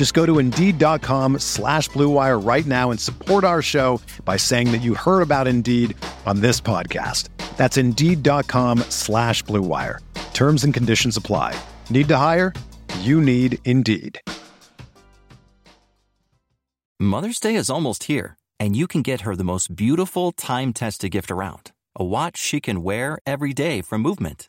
Just go to Indeed.com slash BlueWire right now and support our show by saying that you heard about Indeed on this podcast. That's Indeed.com slash BlueWire. Terms and conditions apply. Need to hire? You need Indeed. Mother's Day is almost here, and you can get her the most beautiful time tested gift around a watch she can wear every day from Movement.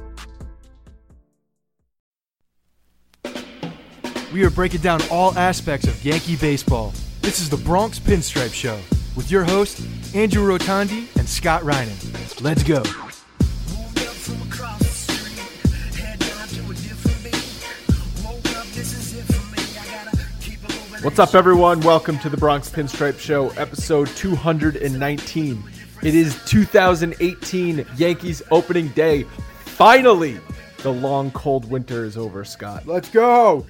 We are breaking down all aspects of Yankee baseball. This is the Bronx Pinstripe Show with your hosts, Andrew Rotondi and Scott Reinen. Let's go. What's up, everyone? Welcome to the Bronx Pinstripe Show, episode 219. It is 2018 Yankees opening day. Finally, the long, cold winter is over, Scott. Let's go.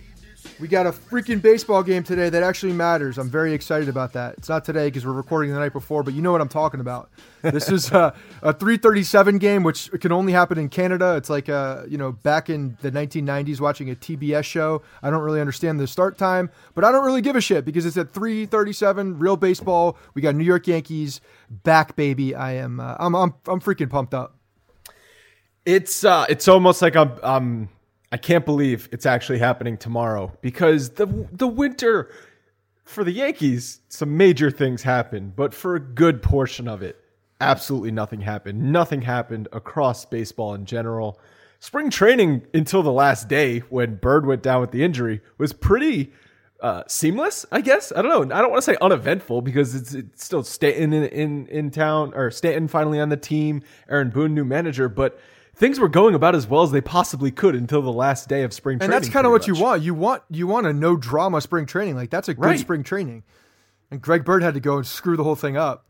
We got a freaking baseball game today that actually matters. I'm very excited about that. It's not today because we're recording the night before, but you know what I'm talking about. This is a, a 337 game, which can only happen in Canada. It's like, uh, you know, back in the 1990s watching a TBS show. I don't really understand the start time, but I don't really give a shit because it's at 337, real baseball. We got New York Yankees back, baby. I am, uh, I'm, I'm, I'm freaking pumped up. It's, uh, it's almost like I'm, I'm I can't believe it's actually happening tomorrow because the the winter for the Yankees, some major things happened, but for a good portion of it, absolutely nothing happened. Nothing happened across baseball in general. Spring training until the last day when Bird went down with the injury was pretty uh, seamless, I guess. I don't know. I don't want to say uneventful because it's, it's still Stanton in, in in town or Stanton finally on the team. Aaron Boone, new manager, but things were going about as well as they possibly could until the last day of spring training. And that's kind of what much. you want. You want you want a no drama spring training. Like that's a good right. spring training. And Greg Bird had to go and screw the whole thing up.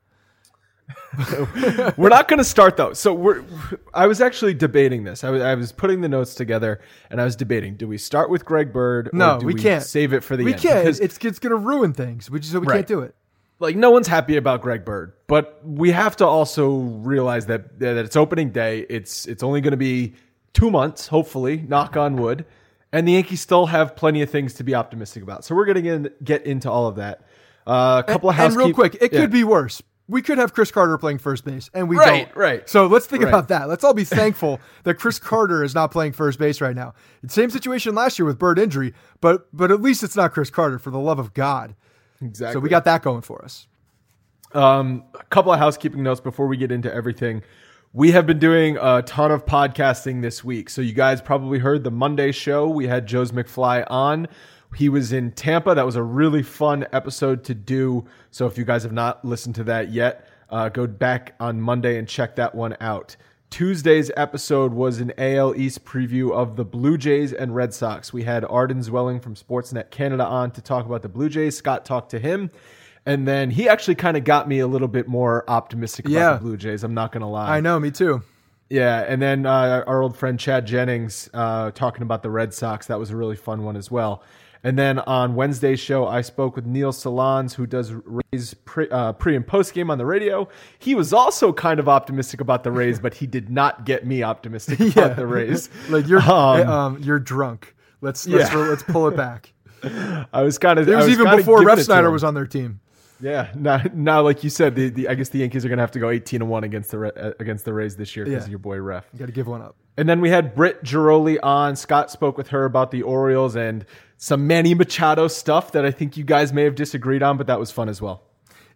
we're not going to start though. So we're. I was actually debating this. I was, I was putting the notes together, and I was debating: do we start with Greg Bird? or No, do we can't. Save it for the we end. We can't. Because, It's it's going to ruin things. We just so we Right. can't do it. Like no one's happy about Greg Bird, but we have to also realize that that it's opening day. It's it's only going to be two months, hopefully. Knock on wood. And the Yankees still have plenty of things to be optimistic about. So we're going to get into all of that. Uh, a couple of and real quick, it Yeah. could be worse. We could have Chris Carter playing first base, and we Right, don't. right. So let's think Right. about that. Let's all be thankful that Chris Carter is not playing first base right now. Same situation last year with Bird injury, but but at least it's not Chris Carter. For the love of God, exactly. so we got that going for us. Um, a couple of housekeeping notes before we get into everything. We have been doing a ton of podcasting this week. So you guys probably heard the Monday show. We had Joe's McFly on. He was in Tampa. That was a really fun episode to do. So if you guys have not listened to that yet, uh, go back on Monday and check that one out. Tuesday's episode was an AL East preview of the Blue Jays and Red Sox. We had Arden Zwelling from Sportsnet Canada on to talk about the Blue Jays. Scott talked to him. And then he actually kind of got me a little bit more optimistic about Yeah. the Blue Jays. I'm not going to lie. I know, me too. Yeah, and then uh, our old friend Chad Jennings uh, talking about the Red Sox. That was a really fun one as well. And then on Wednesday's show, I spoke with Neil Solondz, who does Rays pre, uh, pre and post game on the radio. He was also kind of optimistic about the Rays, but he did not get me optimistic about the Rays. Like you're Um, um, you're drunk. Let's let's, Yeah. let's pull it back. I was kind of. It was, even before Refsnyder was on their team. Yeah, now, now like you said, the, the I guess the Yankees are going to have to go eighteen and one against the uh, against the Rays this year because Yeah. of your boy Ref. Got to give one up. And then we had Britt Ghiroli on. Scott spoke with her about the Orioles and some Manny Machado stuff that I think you guys may have disagreed on, but that was fun as well.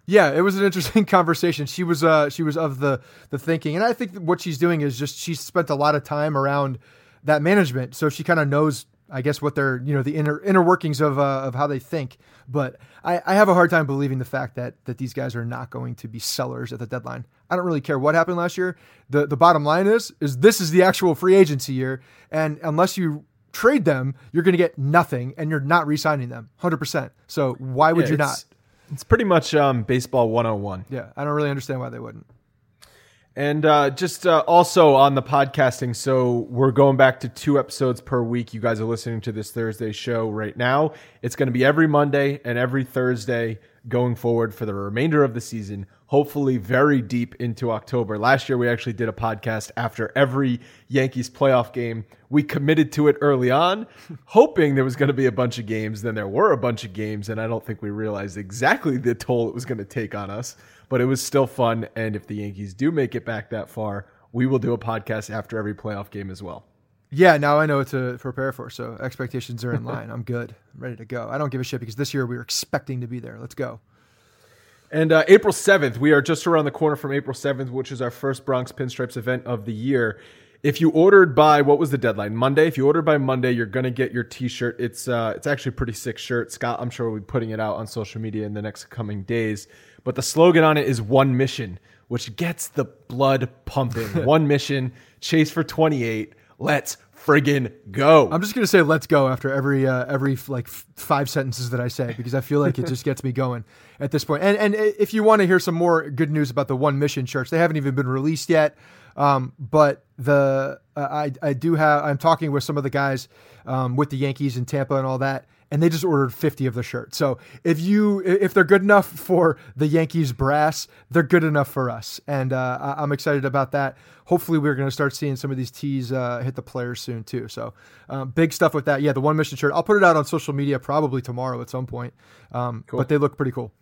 Yeah, it was an interesting conversation. She was uh she was of the the thinking, and I think that what she's doing is just she spent a lot of time around that management, so she kind of knows, I guess, what they're you know the inner inner workings of uh, of how they think. But I, I have a hard time believing the fact that that these guys are not going to be sellers at the deadline. I don't really care what happened last year. the The bottom line is is this is the actual free agency year, and unless you trade them, you're going to get nothing, and you're not re-signing them, hundred percent. So why would Yeah, you not? It's pretty much um, baseball 101. Yeah, I don't really understand why they wouldn't. And uh, just uh, also on the podcasting, so we're going back to two episodes per week. You guys are listening to this Thursday show right now. It's going to be every Monday and every Thursday going forward for the remainder of the season, hopefully very deep into October. Last year, we actually did a podcast after every Yankees playoff game. We committed to it early on, hoping there was going to be a bunch of games. Then there were a bunch of games, and I don't think we realized exactly the toll it was going to take on us but it was still fun. And if the Yankees do make it back that far, we will do a podcast after every playoff game as well. Yeah, now I know what to prepare for. So expectations are in line. I'm good, I'm ready to go. I don't give a shit because this year we were expecting to be there. Let's go. And uh, April 7th, we are just around the corner from April 7th, which is our first Bronx Pinstripes event of the year. If you ordered by what was the deadline? Monday. If you ordered by Monday, you're gonna get your T-shirt. It's uh, it's actually a pretty sick shirt. Scott, I'm sure we'll be putting it out on social media in the next coming days. But the slogan on it is "One Mission," which gets the blood pumping. One mission, chase for 28. Let's friggin' go. I'm just gonna say let's go after every uh, every like f- five sentences that I say because I feel like it just gets me going at this point. And and if you want to hear some more good news about the One Mission shirts, they haven't even been released yet. Um, but the uh, I I do have I'm talking with some of the guys um, with the Yankees in Tampa and all that. And they just ordered 50 of the shirts. So if you if they're good enough for the Yankees brass, they're good enough for us. And uh, I- I'm excited about that. Hopefully, we're going to start seeing some of these tees uh, hit the players soon too. So um, big stuff with that. Yeah, the one mission shirt. I'll put it out on social media probably tomorrow at some point. Um, But they look pretty cool.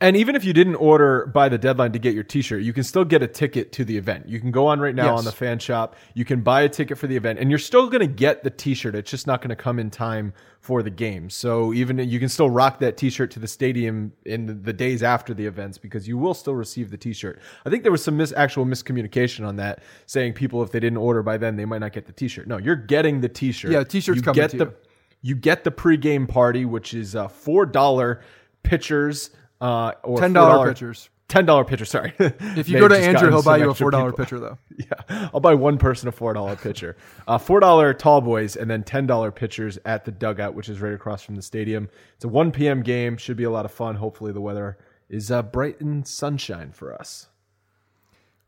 And even if you didn't order by the deadline to get your T-shirt, you can still get a ticket to the event. You can go on right now Yes. on the fan shop. You can buy a ticket for the event, and you're still going to get the T-shirt. It's just not going to come in time for the game. So even you can still rock that T-shirt to the stadium in the, the days after the events because you will still receive the T-shirt. I think there was some mis- actual miscommunication on that, saying people if they didn't order by then they might not get the T-shirt. No, you're getting the T-shirt. Yeah, the T-shirt's you coming get to the, you. You get the pregame party, which is uh, four dollar pitchers. Uh, or Ten dollar $4 pitchers. Ten dollar pitcher. Sorry. If you go to Andrew, he'll buy you a four dollar pitcher though. Yeah, I'll buy one person a four dollar pitcher. Uh, four dollar tall boys, and then ten dollar pitchers at the dugout, which is right across from the stadium. It's a one p.m. game. Should be a lot of fun. Hopefully, the weather is uh, bright and sunshine for us.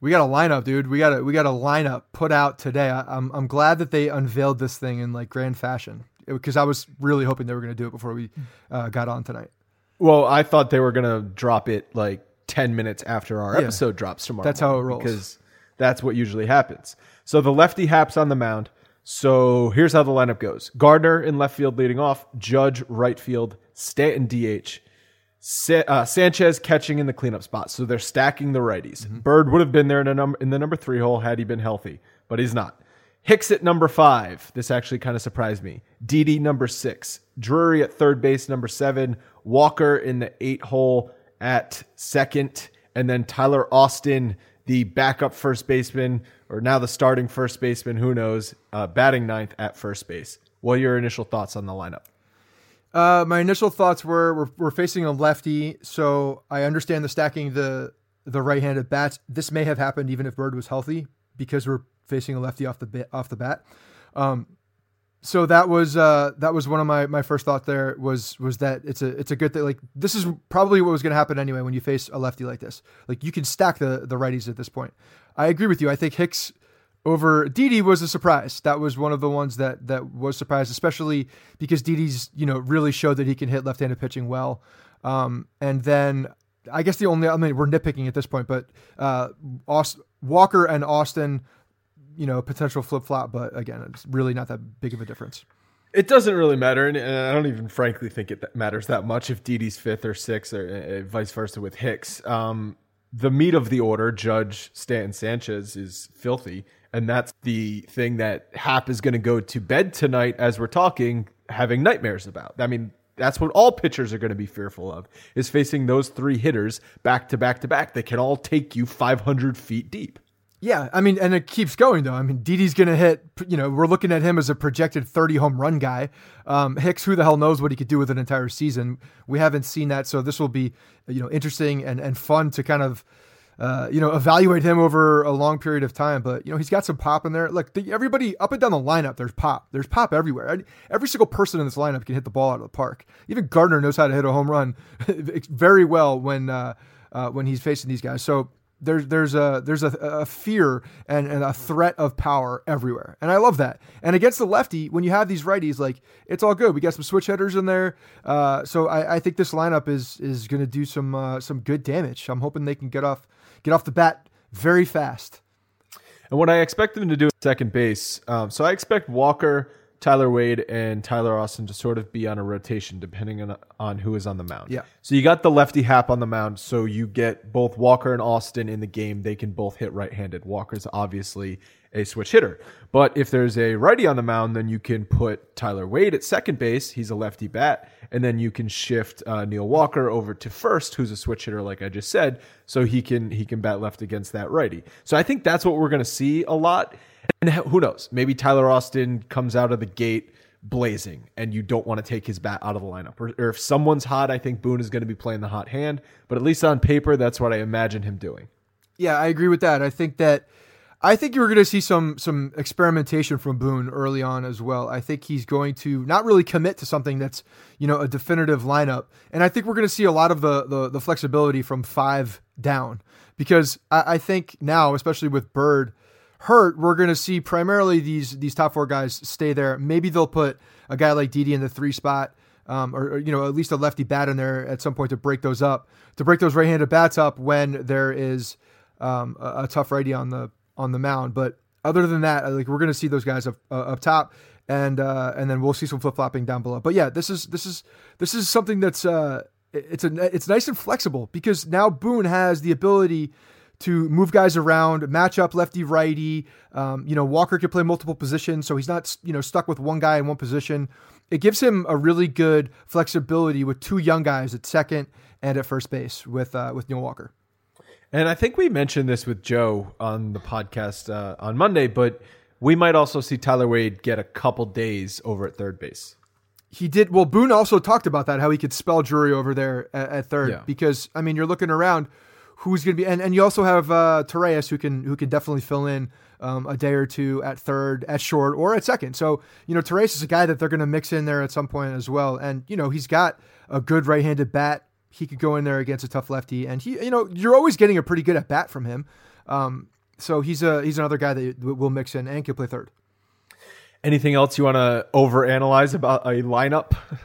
We got a lineup, dude. We got a we got a lineup put out today. I, I'm I'm glad that they unveiled this thing in like grand fashion because I was really hoping they were going to do it before we uh, got on tonight. Well, I thought they were gonna drop it like ten minutes after our Yeah. episode drops tomorrow. That's how it rolls. because that's what usually happens. So the lefty Happ's on the mound. So here's how the lineup goes: Gardner in left field leading off, Judge right field, Stanton DH, Sa- uh, Sanchez catching in the cleanup spot. So they're stacking the righties. Mm-hmm. Bird would have been there in, a num- in the number three hole had he been healthy, but he's not. Hicks at number five. This actually kind of surprised me. Didi number six. Drury at third base, number seven. Walker in the eight hole at second. And then Tyler Austin, the backup first baseman, or now the starting first baseman, who knows, uh, batting ninth at first base. What are your initial thoughts on the lineup? Uh, my initial thoughts were we're, we're facing a lefty, so I understand the stacking the the right-handed bats. This may have happened even if Bird was healthy because we're facing a lefty off the bit, off the bat. Um, so that was uh, that was one of my, my first thought there was was that it's a it's a good thing like this is probably what was going to happen anyway when you face a lefty like this like you can stack the the righties at this point. I agree with you. I think Hicks over Didi was a surprise. That was one of the ones that that was surprised, especially because Didi's you know really showed that he can hit left-handed pitching well. Um, and then I guess the only I mean we're nitpicking at this point, but uh, Aust- Walker and Austin, you know, potential flip flop, but again, it's really not that big of a difference. It doesn't really matter, and I don't even frankly think it matters that much if Didi's fifth or sixth, or uh, vice versa with Hicks. Um, the meat of the order, Judge Stanton Sanchez, is filthy, and that's the thing that Happ is going to go to bed tonight as we're talking, having nightmares about. I mean, that's what all pitchers are going to be fearful of: is facing those three hitters back to back to back. They can all take you 500 feet deep. Yeah, I mean, and it keeps going though. I mean, Didi's going to hit. You know, we're looking at him as a projected 30 home run guy. Um, Hicks, who the hell knows what he could do with an entire season? We haven't seen that, so this will be you know interesting and and fun to kind of. Uh, you know, evaluate him over a long period of time, but you know he's got some pop in there. Look, the, everybody up and down the lineup, there's pop. There's pop everywhere. Every single person in this lineup can hit the ball out of the park. Even Gardner knows how to hit a home run very well when uh, uh, when he's facing these guys. So there's there's a there's a, a fear and, and a threat of power everywhere, and I love that. And against the lefty, when you have these righties, like it's all good. We got some switch hitters in there, uh, so I, I think this lineup is is going to do some uh, some good damage. I'm hoping they can get off get off the bat very fast. And what I expect them to do at second base, um, so I expect Walker, Tyler Wade, and Tyler Austin to sort of be on a rotation depending on, on who is on the mound. Yeah. So you got the lefty Happ on the mound, so you get both Walker and Austin in the game. They can both hit right handed. Walker's obviously a switch hitter. But if there's a righty on the mound, then you can put Tyler Wade at second base. He's a lefty bat. And then you can shift uh, Neil Walker over to first, who's a switch hitter, like I just said, so he can he can bat left against that righty. So I think that's what we're going to see a lot. And who knows? Maybe Tyler Austin comes out of the gate blazing, and you don't want to take his bat out of the lineup. Or, or if someone's hot, I think Boone is going to be playing the hot hand. But at least on paper, that's what I imagine him doing. Yeah, I agree with that. I think that I think you're going to see some some experimentation from Boone early on as well. I think he's going to not really commit to something that's you know a definitive lineup, and I think we're going to see a lot of the the, the flexibility from five down because I, I think now, especially with Bird hurt, we're going to see primarily these these top four guys stay there. Maybe they'll put a guy like Didi in the three spot. Um, or, or, you know, at least a lefty bat in there at some point to break those up, to break those right-handed bats up when there is um, a, a tough righty on the on the mound. But other than that, like we're going to see those guys up uh, up top, and uh, and then we'll see some flip flopping down below. But yeah, this is this is this is something that's uh, it's a it's nice and flexible because now Boone has the ability to move guys around, match up lefty righty. Um, you know, Walker can play multiple positions, so he's not you know stuck with one guy in one position. It gives him a really good flexibility with two young guys at second and at first base with uh, with Neil Walker. And I think we mentioned this with Joe on the podcast uh, on Monday, but we might also see Tyler Wade get a couple days over at third base. He did well. Boone also talked about that how he could spell Drury over there at, at third Yeah. because I mean you're looking around who's going to be and, and you also have uh, Torres who can who can definitely fill in um, a day or two at third, at short, or at second. So you know Torres is a guy that they're going to mix in there at some point as well, and you know he's got a good right-handed bat. He could go in there against a tough lefty, and he you know you're always getting a pretty good at bat from him. Um, so he's a he's another guy that will mix in and can play third. Anything else you want to overanalyze about a lineup?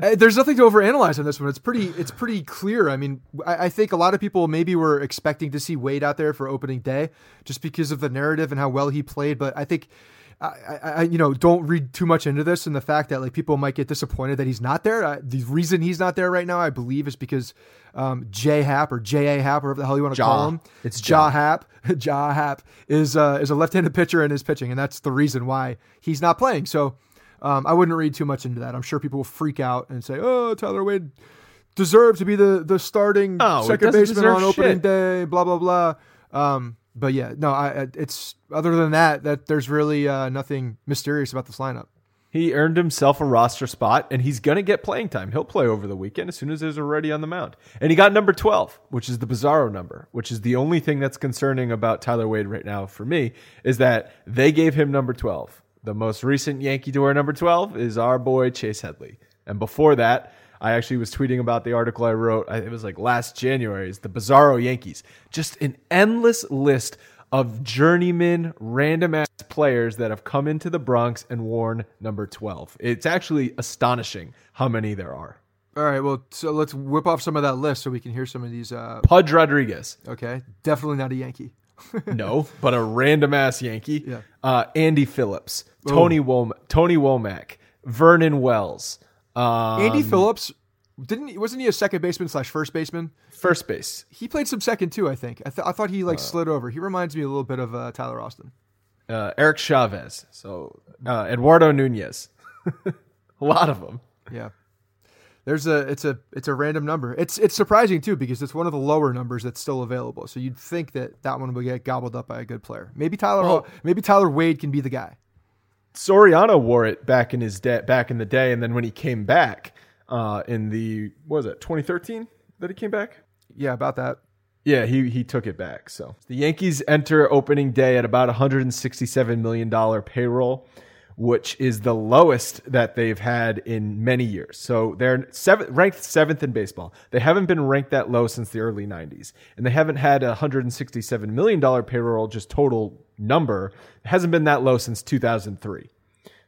Uh, There's nothing to overanalyze on this one. It's pretty it's pretty clear. I mean, I, I think a lot of people maybe were expecting to see Wade out there for opening day just because of the narrative and how well he played. But I think I, I, you know, don't read too much into this and the fact that like people might get disappointed that he's not there. I, the reason he's not there right now, I believe, is because um, J Happ or J A Happ, whatever the hell you want to Ja. call him, It's Ja Ja. Happ. Ja Happ is uh, is a left-handed pitcher and is pitching, and that's the reason why he's not playing. So um, I wouldn't read too much into that. I'm sure people will freak out and say, "Oh, Tyler Wade deserved to be the the starting Oh, second baseman on opening shit. day." Blah blah blah. Um, but yeah, no, I, it's other than that that there's really uh, nothing mysterious about this lineup. He earned himself a roster spot, and he's going to get playing time. He'll play over the weekend as soon as there's already on the mound. And he got number 12, which is the Bizarro number, which is the only thing that's concerning about Tyler Wade right now for me, is that they gave him number 12. The most recent Yankee to wear number 12 is our boy Chase Headley. And before that, I actually was tweeting about the article I wrote. It was like last January. Is the Bizarro Yankees just an endless list of journeyman, random ass players that have come into the Bronx and worn number 12. It's actually astonishing how many there are. All right, well, so let's whip off some of that list so we can hear some of these. Uh, Pudge Rodriguez, okay, definitely not a Yankee. no, but a random ass Yankee. Yeah. Uh, Andy Phillips, Tony Wom- Tony Womack, Vernon Wells, um, Andy Phillips didn't wasn't he a second baseman slash first baseman? first base. He played some second too, I think. I, th- I thought he like slid over. He reminds me a little bit of uh, Tyler Austin. uh, Eric Chavez, so uh, Eduardo Nunez, a lot of them. Yeah. There's a it's a it's a random number. It's it's surprising too because it's one of the lower numbers that's still available. So you'd think that that one would get gobbled up by a good player. Maybe Tyler Well- maybe Tyler Wade can be the guy. Soriano wore it back in his day, back in the day, and then when he came back uh, in the what was it 2013 that he came back? Yeah, about that. Yeah, he he took it back. So the Yankees enter opening day at about 167 million dollar payroll, which is the lowest that they've had in many years. So they're seventh, ranked seventh in baseball. They haven't been ranked that low since the early 90s, and they haven't had a 167 million dollar payroll just total number. It hasn't been that low since 2003.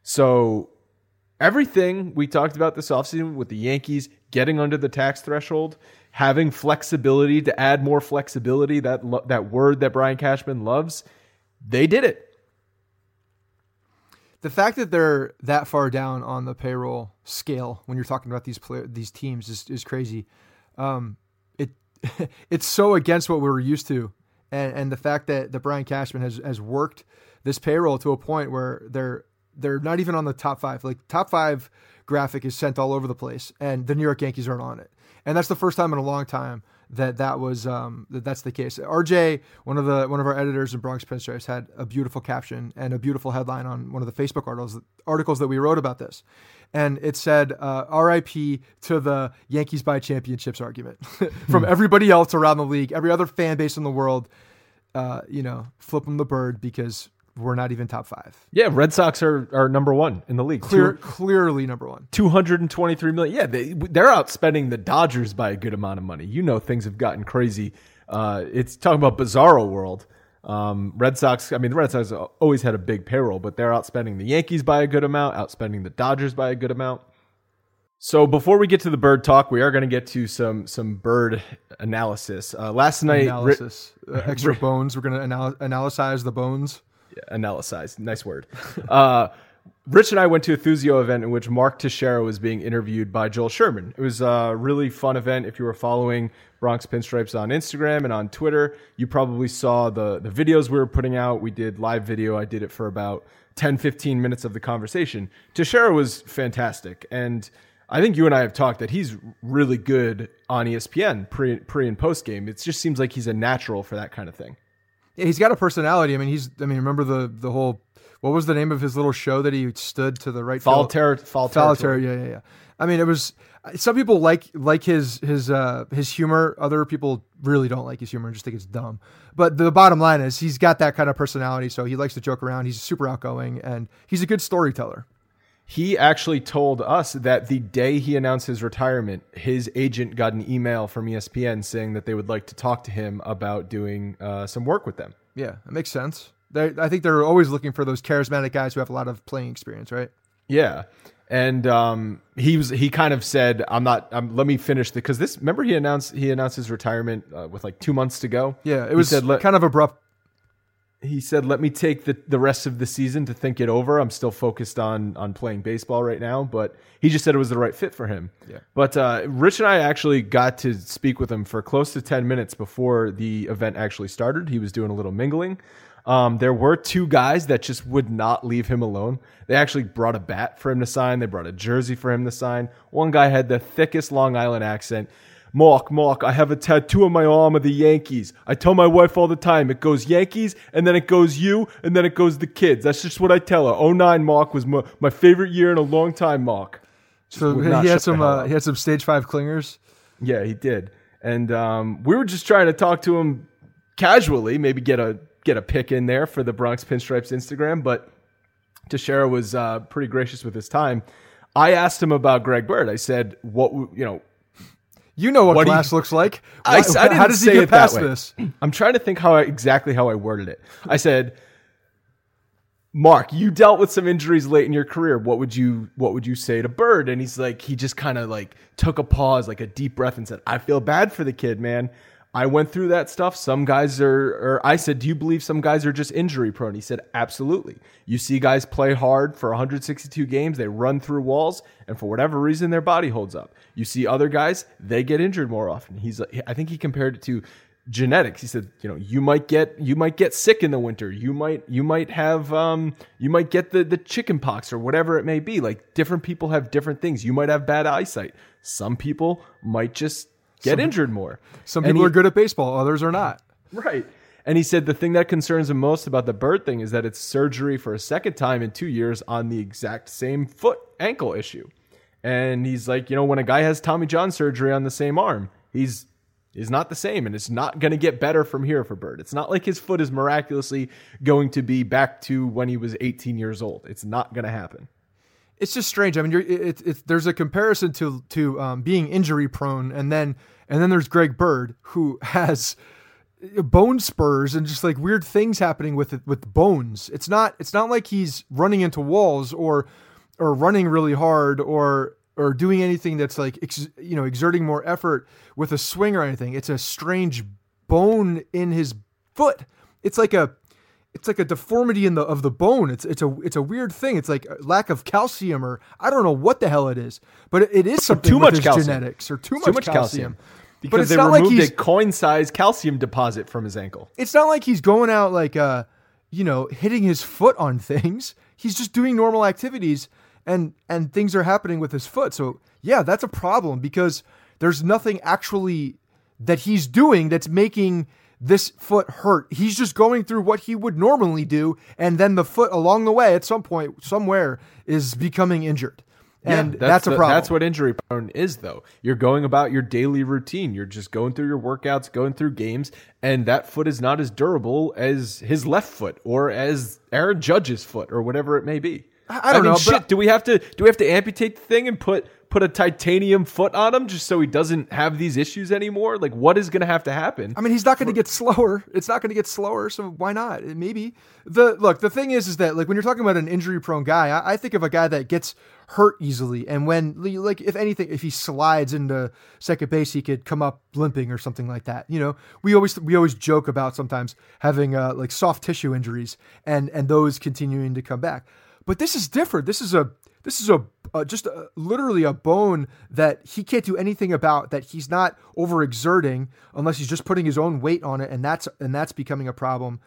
So everything we talked about this offseason with the Yankees getting under the tax threshold, having flexibility to add more flexibility, that lo- that word that Brian Cashman loves, they did it. The fact that they're that far down on the payroll scale when you're talking about these play- these teams is, is crazy. Um, it it's so against what we were used to, and and the fact that that Brian Cashman has has worked this payroll to a point where they're they're not even on the top five. Like top five graphic is sent all over the place, and the New York Yankees aren't on it. And that's the first time in a long time that that was um, that that's the case. RJ, one of the one of our editors in Bronx Pinstripes, had a beautiful caption and a beautiful headline on one of the Facebook articles articles that we wrote about this, and it said uh, "R.I.P. to the Yankees by championships argument" from everybody else around the league, every other fan base in the world. Uh, you know, flip them the bird because we're not even top five. Yeah, Red Sox are, are number one in the league. Clear, Two- clearly number one. 223 million. Yeah, they, they're outspending the Dodgers by a good amount of money. You know, things have gotten crazy. Uh, it's talking about bizarro world. Um, Red Sox, I mean, the Red Sox always had a big payroll, but they're outspending the Yankees by a good amount, outspending the Dodgers by a good amount. So before we get to the bird talk, we are going to get to some some bird analysis. Uh, last night, Ri- Analysis, uh, extra bones. We're gonna anal- analyze the bones. Analyze. Nice word. Uh, Rich and I went to a Thuzio event in which Mark Teixeira was being interviewed by Joel Sherman. It was a really fun event. If you were following Bronx Pinstripes on Instagram and on Twitter, you probably saw the, the videos we were putting out. We did live video. I did it for about 10, 15 minutes of the conversation. Teixeira was fantastic. And I think you and I have talked that he's really good on ESPN pre, pre and post game. It just seems like he's a natural for that kind of thing. Yeah, he's got a personality. I mean, he's. I mean, remember the the whole. What was the name of his little show that he stood to the right? Fall, field? ter- fall territory. Yeah, yeah, yeah. I mean, it was. Some people like like his his uh his humor. Other people really don't like his humor and just think it's dumb. But the bottom line is he's got that kind of personality. So he likes to joke around. He's super outgoing and he's a good storyteller. He actually told us that the day he announced his retirement, his agent got an email from ESPN saying that they would like to talk to him about doing uh, some work with them. Yeah, it makes sense. They, I think they're always looking for those charismatic guys who have a lot of playing experience, right? Yeah. And um, he was he kind of said, "I'm not. I'm, let me finish the because this. Remember, he announced he announced his retirement uh, with like two months to go. Yeah, it was said, kind of abrupt. He said, "Let me take the, the rest of the season to think it over. I'm still focused on on playing baseball right now." But he just said it was the right fit for him. Yeah. But uh, Rich and I actually got to speak with him for close to ten minutes before the event actually started. He was doing a little mingling. Um, there were two guys that just would not leave him alone. They actually brought a bat for him to sign. They brought a jersey for him to sign. One guy had the thickest Long Island accent. Mark, Mark, I have a tattoo on my arm of the Yankees. I tell my wife all the time it goes Yankees, and then it goes you, and then it goes the kids. That's just what I tell her. 09 Mark was my, my favorite year in a long time, Mark. So he had some uh, he had some stage five clingers. Yeah, he did. And um, we were just trying to talk to him casually, maybe get a get a pick in there for the Bronx Pinstripes Instagram. But Teixeira was uh, pretty gracious with his time. I asked him about Greg Bird. I said, "What you know?" You know what, What do you- glass looks like. I, Why- I how does he get past this? I'm trying to think how I, exactly how I worded it. I said, "Mark, you dealt with some injuries late in your career. What would you What would you say to Bird?" And he's like, he just kind of like took a pause, like a deep breath, and said, "I feel bad for the kid, man." I went through that stuff. Some guys are, or I said, Do you believe some guys are just injury prone? He said, Absolutely. You see guys play hard for 162 games, they run through walls, and for whatever reason, their body holds up. You see other guys, they get injured more often. He's, I think he compared it to genetics. He said, you know, you might get, you might get sick in the winter. You might, you might have, um, you might get the, the chicken pox or whatever it may be. Like different people have different things. You might have bad eyesight. Some people might just get injured more. Some And people he- are good at baseball, others are not. Right. And he said the thing that concerns him most about the bird thing is that it's surgery for a second time in two years on the exact same foot ankle issue. And he's like, you know, when a guy has Tommy John surgery on the same arm, he's is not the same and it's not going to get better from here for Bird. It's not like his foot is miraculously going to be back to when he was 18 years old. It's not going to happen. It's just strange. I mean, you're, it, it, there's a comparison to to um, being injury prone, and then and then there's Greg Bird who has bone spurs and just like weird things happening with it with bones. It's not it's not like he's running into walls or or running really hard or or doing anything that's like ex, you know exerting more effort with a swing or anything. It's a strange bone in his foot. It's like a it's like a deformity in the of the bone. It's it's a it's a weird thing. It's like a lack of calcium or I don't know what the hell it is, but it, it is something too much genetics or too much, Too much calcium. calcium. Because it's they not like removed he's- a coin-sized calcium deposit from his ankle. It's not like he's going out like uh you know hitting his foot on things. He's just doing normal activities and and things are happening with his foot. So yeah, that's a problem because there's nothing actually that he's doing that's making this foot hurt. He's just going through what he would normally do, and then the foot along the way at some point somewhere is becoming injured. And Yeah, that's, a the- problem. That's what injury prone is, though. You're going about your daily routine. You're just going through your workouts, going through games, and that foot is not as durable as his left foot or as Aaron Judge's foot or whatever it may be. I- I don't mean, know, Shit, do we have to do we have to amputate the thing and put put a titanium foot on him just so he doesn't have these issues anymore? Like, what is going to have to happen? I mean, he's not going to get slower. It's not going to get slower, so why not? Maybe the look. The thing is, is that like when you're talking about an injury-prone guy, I, I think of a guy that gets hurt easily, and when like if anything, if he slides into second base, he could come up limping or something like that. You know, we always we always joke about sometimes having uh, like soft tissue injuries and and those continuing to come back. But this is different. This is a this is a uh, just literally a bone that he can't do anything about. That he's not overexerting unless he's just putting his own weight on it, and that's and that's becoming a problem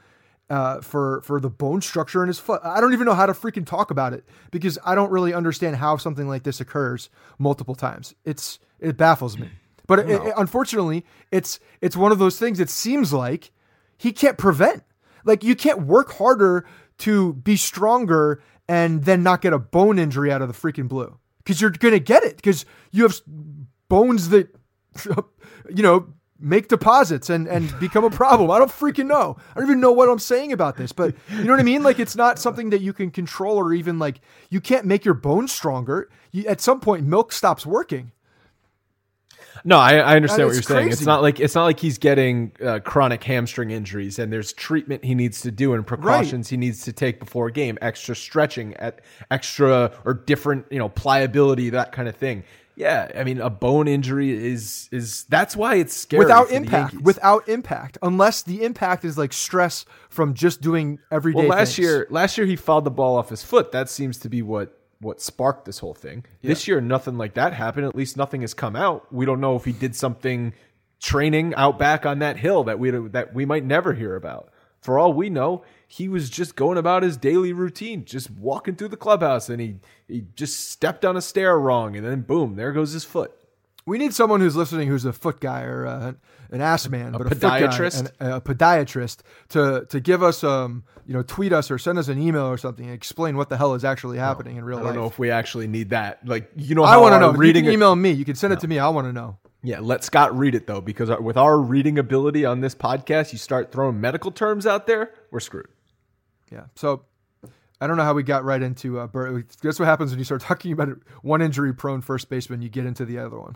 uh, for for the bone structure in his foot. I don't even know how to freaking talk about it because I don't really understand how something like this occurs multiple times. It's it baffles me. But it, it- unfortunately, it's it's one of those things. It seems like he can't prevent. Like you can't work harder to be stronger and then not get a bone injury out of the freaking blue because you're gonna get it because you have bones that you know make deposits and and become a problem. I don't freaking know. I don't even know what I'm saying about this, but you know what I mean? Like it's not something that you can control or even like you can't make your bones stronger. You, at some point milk stops working. No, I, I understand what you're it's saying. It's not like it's not like he's getting uh, chronic hamstring injuries, and there's treatment he needs to do and precautions he needs to take before a game, extra stretching, at extra or different, you know, pliability, that kind of thing. Yeah, I mean, a bone injury is is that's why it's scary without impact without impact unless the impact is like stress from just doing everyday well, last things. year, last year he fouled the ball off his foot. That seems to be what what sparked this whole thing. This year, nothing like that happened. At least nothing has come out. We don't know if he did something training out back on that hill that we that we might never hear about. For all we know, he was just going about his daily routine, just walking through the clubhouse, and he he just stepped on a stair wrong, and then boom, there goes his foot. we need someone who's listening who's a foot guy or uh, an ass man but a podiatrist? a podiatrist to to give us um you know tweet us or send us an email or something and explain what the hell is actually happening in real life. I don't know if we actually need that. Like you know, I want to know. Reading you can email me. You can send it to me. I want to know. Yeah, let Scott read it though, because with our reading ability on this podcast, you start throwing medical terms out there, we're screwed. Yeah. So I don't know how we got right into uh, Bur- Guess what happens when you start talking about one injury prone first baseman? You get into the other one.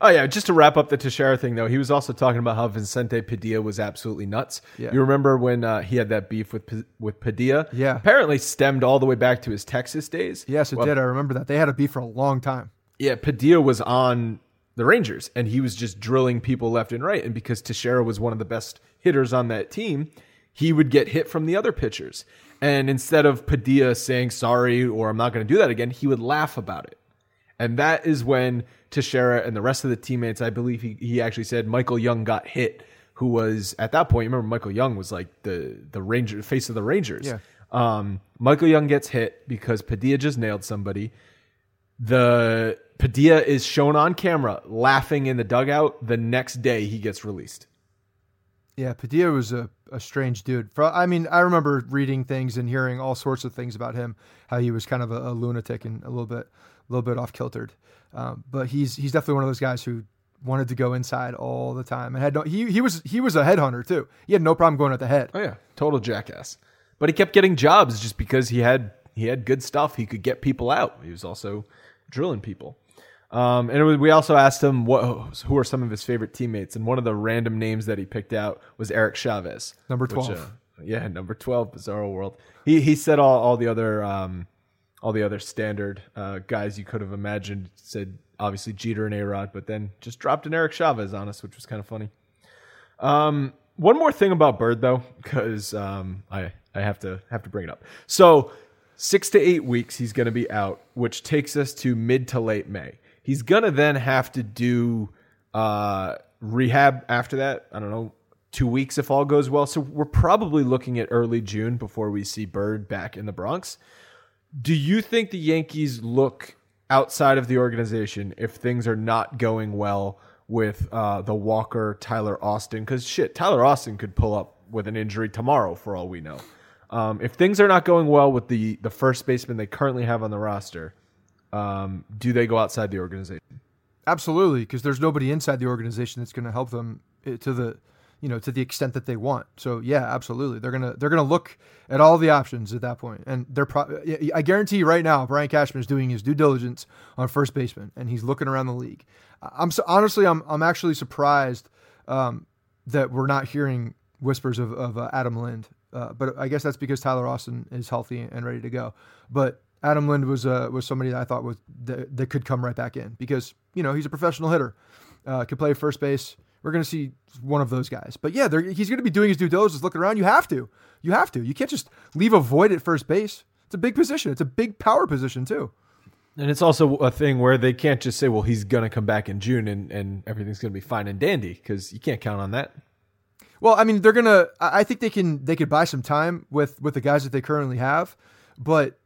Oh yeah, just to wrap up the Teixeira thing though, he was also talking about how Vicente Padilla was absolutely nuts. Yeah. You remember when uh, he had that beef with with Padilla? Yeah. apparently stemmed all the way back to his Texas days. Yes, it Well, did. I remember that. They had a beef for a long time. Yeah, Padilla was on the Rangers and he was just drilling people left and right. And because Teixeira was one of the best hitters on that team, he would get hit from the other pitchers. And instead of Padilla saying sorry or I'm not going to do that again, he would laugh about it. And that is when Teixeira and the rest of the teammates, I believe he, he actually said Michael Young got hit, who was at that point, you remember Michael Young was like the the Ranger face of the Rangers. Yeah. Um, Michael Young gets hit because Padilla just nailed somebody. The Padilla is shown on camera laughing in the dugout. The next day he gets released. Yeah, Padilla was a, a strange dude. For, I mean, I remember reading things and hearing all sorts of things about him, how he was kind of a, a lunatic and a little bit, a little bit off kiltered. Um, but he's he's definitely one of those guys who wanted to go inside all the time and had no. He he was he was a headhunter too. He had no problem going at the head. Oh yeah, total jackass. But he kept getting jobs just because he had he had good stuff. He could get people out. He was also drilling people. Um, and was, we also asked him what who are some of his favorite teammates, and one of the random names that he picked out was Eric Chavez, Number which, 12. uh, yeah, number twelve, Bizarro World. He he said all, all the other um, all the other standard uh, guys you could have imagined. Said obviously Jeter and A Rod, but then just dropped an Eric Chavez on us, which was kind of funny. Um, one more thing about Bird though, because um, I I have to have to bring it up. So six to eight weeks he's going to be out, which takes us to mid to late May. He's gonna then have to do uh, rehab after that. I don't know, two weeks if all goes well. So we're probably looking at early June before we see Bird back in the Bronx. Do you think the Yankees look outside of the organization if things are not going well with uh, the Walker Tyler Austin? Because shit, Tyler Austin could pull up with an injury tomorrow for all we know. Um, if things are not going well with the the first baseman they currently have on the roster, um, do they go outside the organization? Absolutely, because there's nobody inside the organization that's going to help them eh, to the, you know, to the extent that they want. So yeah, absolutely, they're gonna they're gonna look at all the options at that point, and they're. Pro- I guarantee right now, Brian Cashman is doing his due diligence on first baseman, and he's looking around the league. I'm so, honestly, I'm I'm actually surprised um, that we're not hearing whispers of, of uh, Adam Lind, uh, but I guess that's because Tyler Austin is healthy and ready to go. But Adam Lind was uh, was somebody that I thought was that, that could come right back in because you know he's a professional hitter, uh, could play first base. We're going to see one of those guys. But yeah, he's going to be doing his due diligence, looking around. You have to, you have to. You can't just leave a void at first base. It's a big position. It's a big power position too. And it's also a thing where they can't just say, "Well, he's going to come back in June and, and everything's going to be fine and dandy," because you can't count on that. Well, I mean, they're gonna. I I think they can. They could buy some time with with the guys that they currently have, but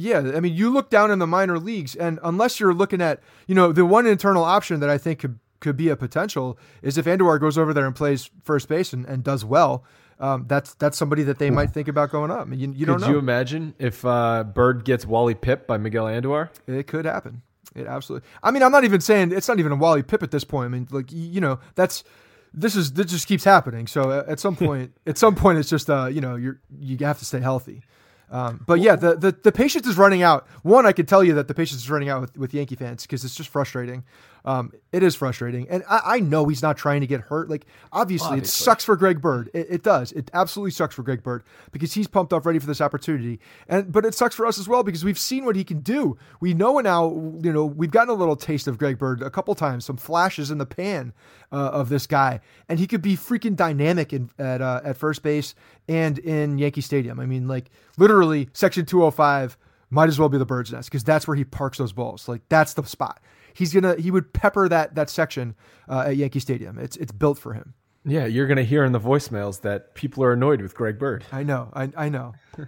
yeah, I mean, you look down in the minor leagues, and unless you're looking at, you know, the one internal option that I think could could be a potential is if Andujar goes over there and plays first base and, and does well. Um, that's that's somebody that they might think about going up. I mean, you, you don't Could know. you imagine if uh, Bird gets Wally Pipp by Miguel Andujar? It could happen. It absolutely. I mean, I'm not even saying it's not even a Wally Pipp at this point. I mean, like you know, that's this is this just keeps happening. So uh, at some point, at some point, it's just uh, you know you're you have to stay healthy. Um, but yeah, the, the the patience is running out. One, I can tell you that the patience is running out with, with Yankee fans because it's just frustrating. Um, it is frustrating, and I, I, know he's not trying to get hurt. Like obviously, obviously. it sucks for Greg Bird. It, it, does. It absolutely sucks for Greg Bird because he's pumped up, ready for this opportunity. And but it sucks for us as well because we've seen what he can do. We know now. You know, we've gotten a little taste of Greg Bird a couple times, some flashes in the pan uh, of this guy, and he could be freaking dynamic in, at uh, at first base and in Yankee Stadium. I mean, like literally, section two hundred five might as well be the bird's nest because that's where he parks those balls. Like that's the spot he's gonna he would pepper that that section uh, at Yankee Stadium. It's it's built for him. Yeah, you're gonna hear in the voicemails that people are annoyed with Greg Bird. I know, I I know.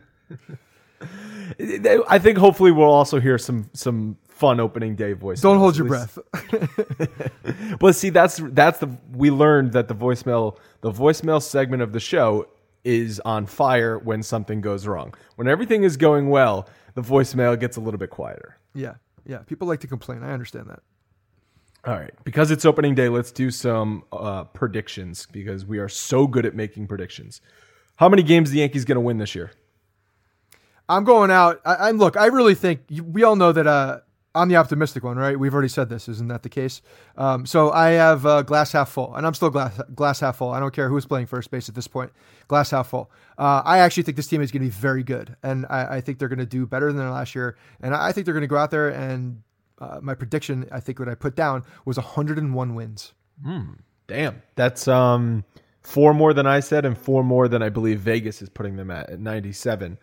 I think hopefully we'll also hear some some fun opening day voice. Don't hold your breath. well, see, that's that's the we learned that the voicemail the voicemail segment of the show is on fire when something goes wrong. When everything is going well, the voicemail gets a little bit quieter. Yeah. Yeah, people like to complain. I understand that. All right, because it's opening day, let's do some uh, predictions because we are so good at making predictions. How many games the Yankees going to win this year? I'm going out. I, am look. I really think we all know that uh, I'm the optimistic one, right? We've already said this, isn't that the case? Um, so I have uh, glass half full, and I'm still glass glass half full. I don't care who's playing first base at this point. Glass half full. Uh, I actually think this team is going to be very good, and I, I think they're going to do better than last year. And I think they're going to go out there and uh, my prediction, I think what I put down was 101 wins. Mm, damn, that's um four more than I said, and four more than I believe Vegas is putting them at at 97.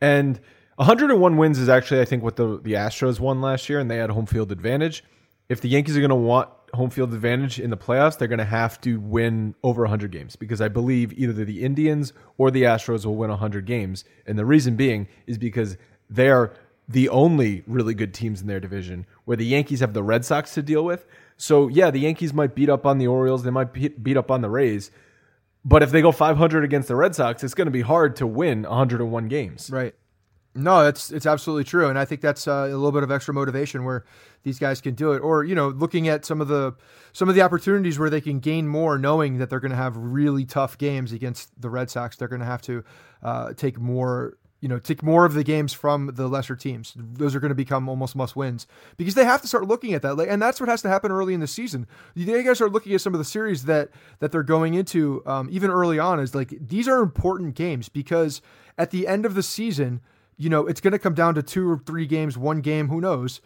And 101 wins is actually, I think, what the the Astros won last year, and they had home field advantage. If the Yankees are going to want home field advantage in the playoffs, they're going to have to win over 100 games because I believe either the Indians or the Astros will win 100 games. And the reason being is because they are the only really good teams in their division, where the Yankees have the Red Sox to deal with. So, yeah, the Yankees might beat up on the Orioles, they might beat up on the Rays. But if they go 500 against the Red Sox, it's going to be hard to win 101 games. Right. No, it's it's absolutely true, and I think that's uh, a little bit of extra motivation where these guys can do it. Or you know, looking at some of the some of the opportunities where they can gain more, knowing that they're going to have really tough games against the Red Sox. They're going to have to uh, take more you know, take more of the games from the lesser teams. Those are going to become almost must wins because they have to start looking at that, and that's what has to happen early in the season. You guys are looking at some of the series that that they're going into, um, even early on, is like these are important games because at the end of the season, you know, it's going to come down to two or three games, one game, who knows.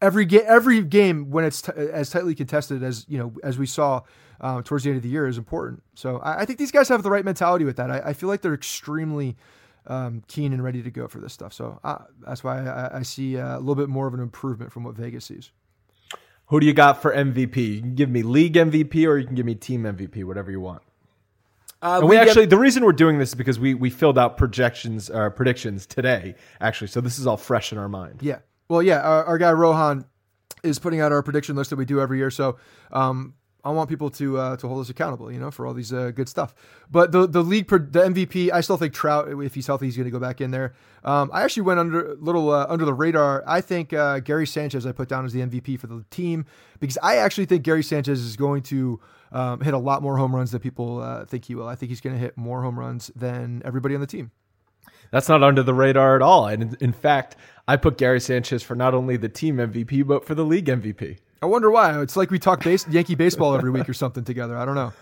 Every game, every game when it's t- as tightly contested as you know, as we saw uh, towards the end of the year, is important. So I, I, think these guys have the right mentality with that. I, I feel like they're extremely um, keen and ready to go for this stuff. So uh, that's why I, I see uh, a little bit more of an improvement from what Vegas sees. Who do you got for MVP? You can give me league MVP or you can give me team MVP, whatever you want. Uh, and we actually, M- the reason we're doing this is because we we filled out projections, uh, predictions today, actually. So this is all fresh in our mind. Yeah. Well, yeah. Our, our guy Rohan is putting out our prediction list that we do every year. So um, I want people to uh, to hold us accountable, you know, for all these uh, good stuff. But the the league, the MVP, I still think Trout, if he's healthy, he's going to go back in there. Um, I actually went under little uh, under the radar. I think uh, Gary Sanchez I put down as the MVP for the team because I actually think Gary Sanchez is going to um, hit a lot more home runs than people uh, think he will. I think he's going to hit more home runs than everybody on the team. That's not under the radar at all. And in fact, I put Gary Sanchez for not only the team MVP but for the league MVP. I wonder why. It's like we talk base, Yankee baseball every week or something together. I don't know.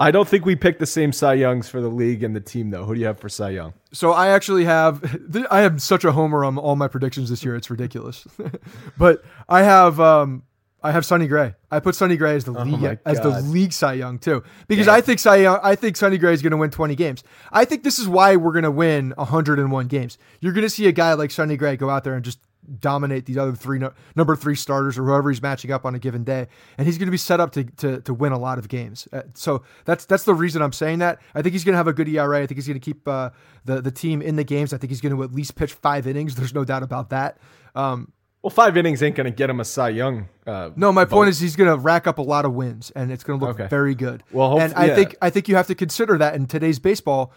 I don't think we picked the same Cy Youngs for the league and the team, though. Who do you have for Cy Young? So I actually have. I have such a homer on all my predictions this year. It's ridiculous. but I have. Um, I have Sonny Gray. I put Sonny Gray as the oh league as the league Cy Young too, because. I think Cy Young, I think Sonny Gray is going to win 20 games. I think this is why we're going to win 101 games. You're going to see a guy like Sonny Gray go out there and just dominate these other three no, number three starters or whoever he's matching up on a given day, and he's going to be set up to, to to win a lot of games. Uh, so that's that's the reason I'm saying that. I think he's going to have a good ERA. I think he's going to keep uh, the the team in the games. I think he's going to at least pitch five innings. There's no doubt about that. Um, well, five innings ain't going to get him a Cy Young. Uh, no, my vote. point is he's going to rack up a lot of wins, and it's going to look okay. very good. Well, and I yeah. think I think you have to consider that in today's baseball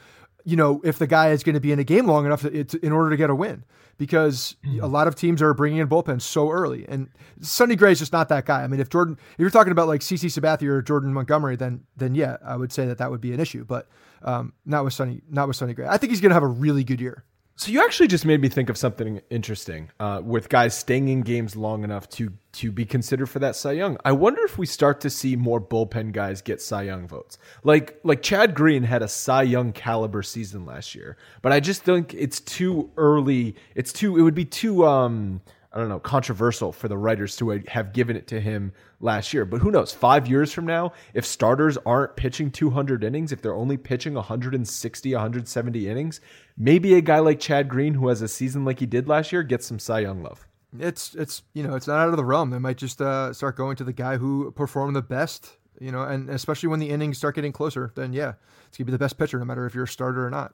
you know, if the guy is going to be in a game long enough to, in order to get a win, because a lot of teams are bringing in bullpens so early, and Sonny Gray is just not that guy. I mean, if Jordan, if you're talking about like CC Sabathia or Jordan Montgomery, then then yeah, I would say that that would be an issue, but um, not with Sonny, not with Sonny Gray. I think he's going to have a really good year. So you actually just made me think of something interesting uh, with guys staying in games long enough to to be considered for that Cy Young. I wonder if we start to see more bullpen guys get Cy Young votes. Like like Chad Green had a Cy Young caliber season last year, but I just think it's too early. It's too. It would be too. Um, I don't know, controversial for the writers to have given it to him last year. But who knows? Five years from now, if starters aren't pitching 200 innings, if they're only pitching 160, 170 innings, maybe a guy like Chad Green, who has a season like he did last year, gets some Cy Young love. It's it's you know it's not out of the realm. They might just uh, start going to the guy who performed the best. You know, and especially when the innings start getting closer, then yeah, it's gonna be the best pitcher, no matter if you're a starter or not.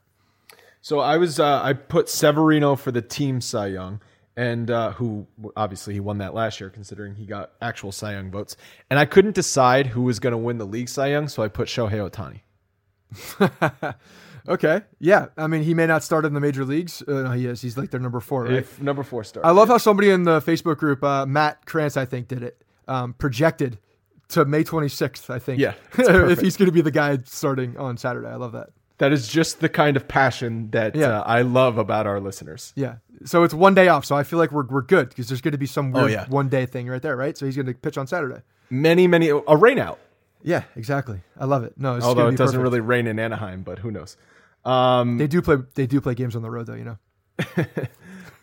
So I was uh, I put Severino for the team Cy Young and uh, who obviously he won that last year, considering he got actual Cy Young votes. And I couldn't decide who was going to win the league Cy Young, so I put Shohei Ohtani. okay, yeah. I mean, he may not start in the major leagues. Uh, no, he is. He's like their number four, right? If number four starts. I love yeah. how somebody in the Facebook group, uh, Matt Krantz, I think, did it. Um, projected to May 26th, I think. Yeah. if he's going to be the guy starting on Saturday. I love that. That is just the kind of passion that yeah. uh, I love about our listeners. Yeah. So it's one day off. So I feel like we're, we're good because there's going to be some oh, weird oh, yeah. one day thing right there, right? So he's going to pitch on Saturday. Many, many, a rain out. Yeah, exactly. I love it. No, although it doesn't perfect. really rain in Anaheim, but who knows? Um, they do play. They do play games on the road, though. You know.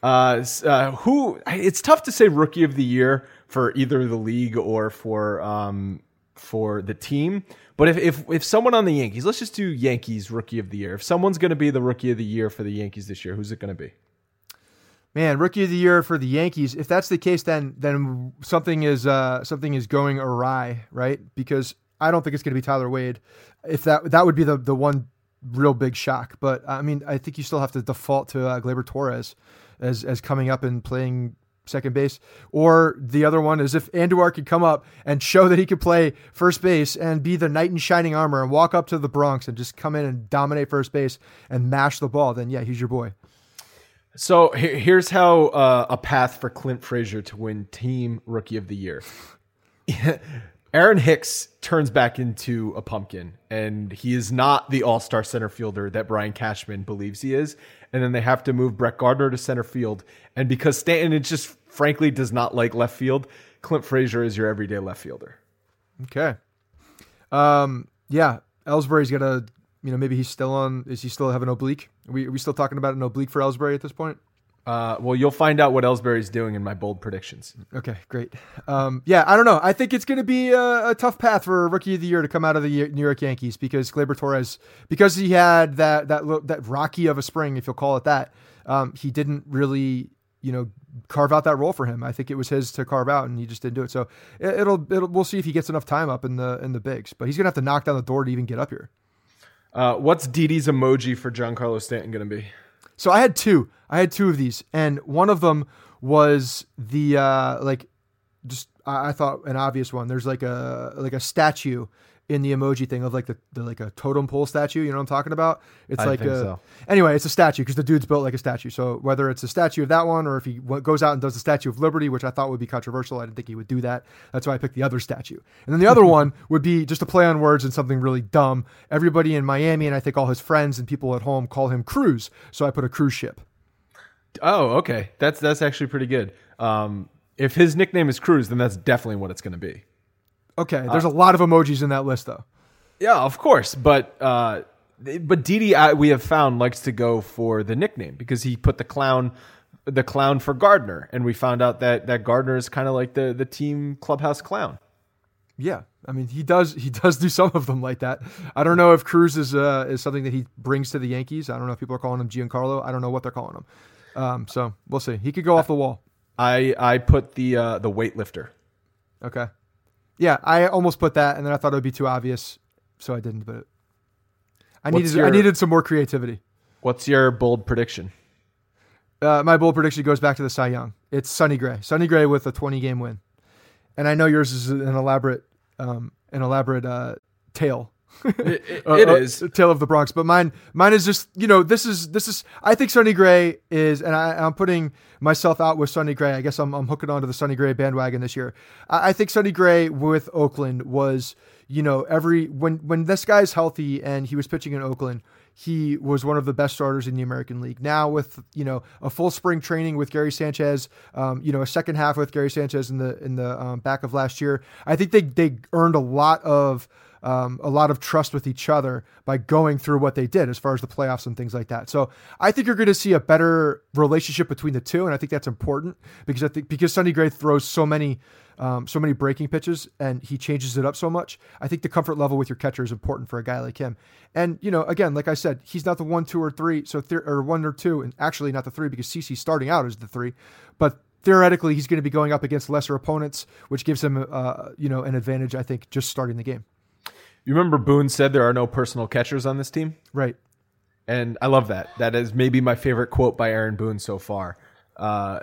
uh, uh, who? It's tough to say rookie of the year for either the league or for um, for the team. But if, if if someone on the Yankees, let's just do Yankees rookie of the year. If someone's going to be the rookie of the year for the Yankees this year, who's it going to be? Man, rookie of the year for the Yankees. If that's the case, then then something is uh, something is going awry, right? Because I don't think it's going to be Tyler Wade. If that that would be the the one real big shock. But I mean, I think you still have to default to uh, Gleyber Torres as as coming up and playing second base. Or the other one is if Andujar could come up and show that he could play first base and be the knight in shining armor and walk up to the Bronx and just come in and dominate first base and mash the ball, then yeah, he's your boy. So here's how uh, a path for Clint Frazier to win Team Rookie of the Year. Aaron Hicks turns back into a pumpkin, and he is not the all star center fielder that Brian Cashman believes he is. And then they have to move Brett Gardner to center field. And because Stanton it just frankly does not like left field, Clint Frazier is your everyday left fielder. Okay. Um, yeah, Ellsbury's got a, you know, maybe he's still on, is he still have an oblique? Are we, are we still talking about an oblique for Ellsbury at this point? Uh, well, you'll find out what Ellsbury's doing in my bold predictions. Okay, great. Um, yeah, I don't know. I think it's going to be a, a, tough path for rookie of the year to come out of the New York Yankees because Gleyber Torres, because he had that that that rocky of a spring, if you'll call it that, um, he didn't really, you know, carve out that role for him. I think it was his to carve out, and he just didn't do it. So it, will it'll we'll see if he gets enough time up in the in the bigs, but he's gonna have to knock down the door to even get up here. Uh, what's Didi's emoji for Giancarlo Stanton going to be? So I had two. I had two of these, and one of them was the uh, like just I, I thought an obvious one. There's like a like a statue in the emoji thing of like the, the, like a totem pole statue. You know what I'm talking about? It's I like a so. anyway, it's a statue because the dude's built like a statue. So whether it's a statue of that one or if he goes out and does the Statue of Liberty, which I thought would be controversial, I didn't think he would do that. That's why I picked the other statue. And then the other one would be just a play on words and something really dumb. Everybody in Miami and I think all his friends and people at home call him Cruz, so I put a cruise ship. Oh, okay. That's that's actually pretty good. Um, if his nickname is Cruz, then that's definitely what it's going to be. Okay, there's uh, a lot of emojis in that list, though. Yeah, of course, but uh, but Didi, I, we have found likes to go for the nickname because he put the clown, the clown for Gardner, and we found out that that Gardner is kind of like the the team clubhouse clown. Yeah, I mean he does he does do some of them like that. I don't know if Cruz is uh, is something that he brings to the Yankees. I don't know if people are calling him Giancarlo. I don't know what they're calling him. Um, so we'll see. He could go off the wall. I I put the uh, the weightlifter. Okay. Yeah, I almost put that, and then I thought it would be too obvious, so I didn't But. I What's needed your, I needed some more creativity. What's your bold prediction? Uh, my bold prediction goes back to the Cy Young. It's Sonny Gray. Sonny Gray with a 20 game win, and I know yours is an elaborate, um, an elaborate uh, tale It, it, uh, it uh. Tale of the Bronx. But mine, mine is just you know this is this is. I think Sonny Gray is, and I, I'm putting myself out with Sonny Gray. I guess I'm, I'm hooking onto the Sonny Gray bandwagon this year. I, I think Sonny Gray with Oakland was you know every when when this guy's healthy and he was pitching in Oakland. He was one of the best starters in the American League. Now, with you know a full spring training with Gary Sanchez, um, you know a second half with Gary Sanchez in the in the um, back of last year, I think they they earned a lot of um, a lot of trust with each other by going through what they did as far as the playoffs and things like that. So I think you're going to see a better relationship between the two, and I think that's important because I think because Sonny Gray throws so many. Um, so many breaking pitches and he changes it up so much. I think the comfort level with your catcher is important for a guy like him. And you know, again, like I said, he's not the one, two, or three. So th- or one or two, and actually not the three because CC's starting out as the three, but theoretically he's going to be going up against lesser opponents, which gives him, uh, you know, an advantage. I think just starting the game. You remember Boone said there are no personal catchers on this team? Right. And I love that. That is maybe my favorite quote by Aaron Boone so far. Uh,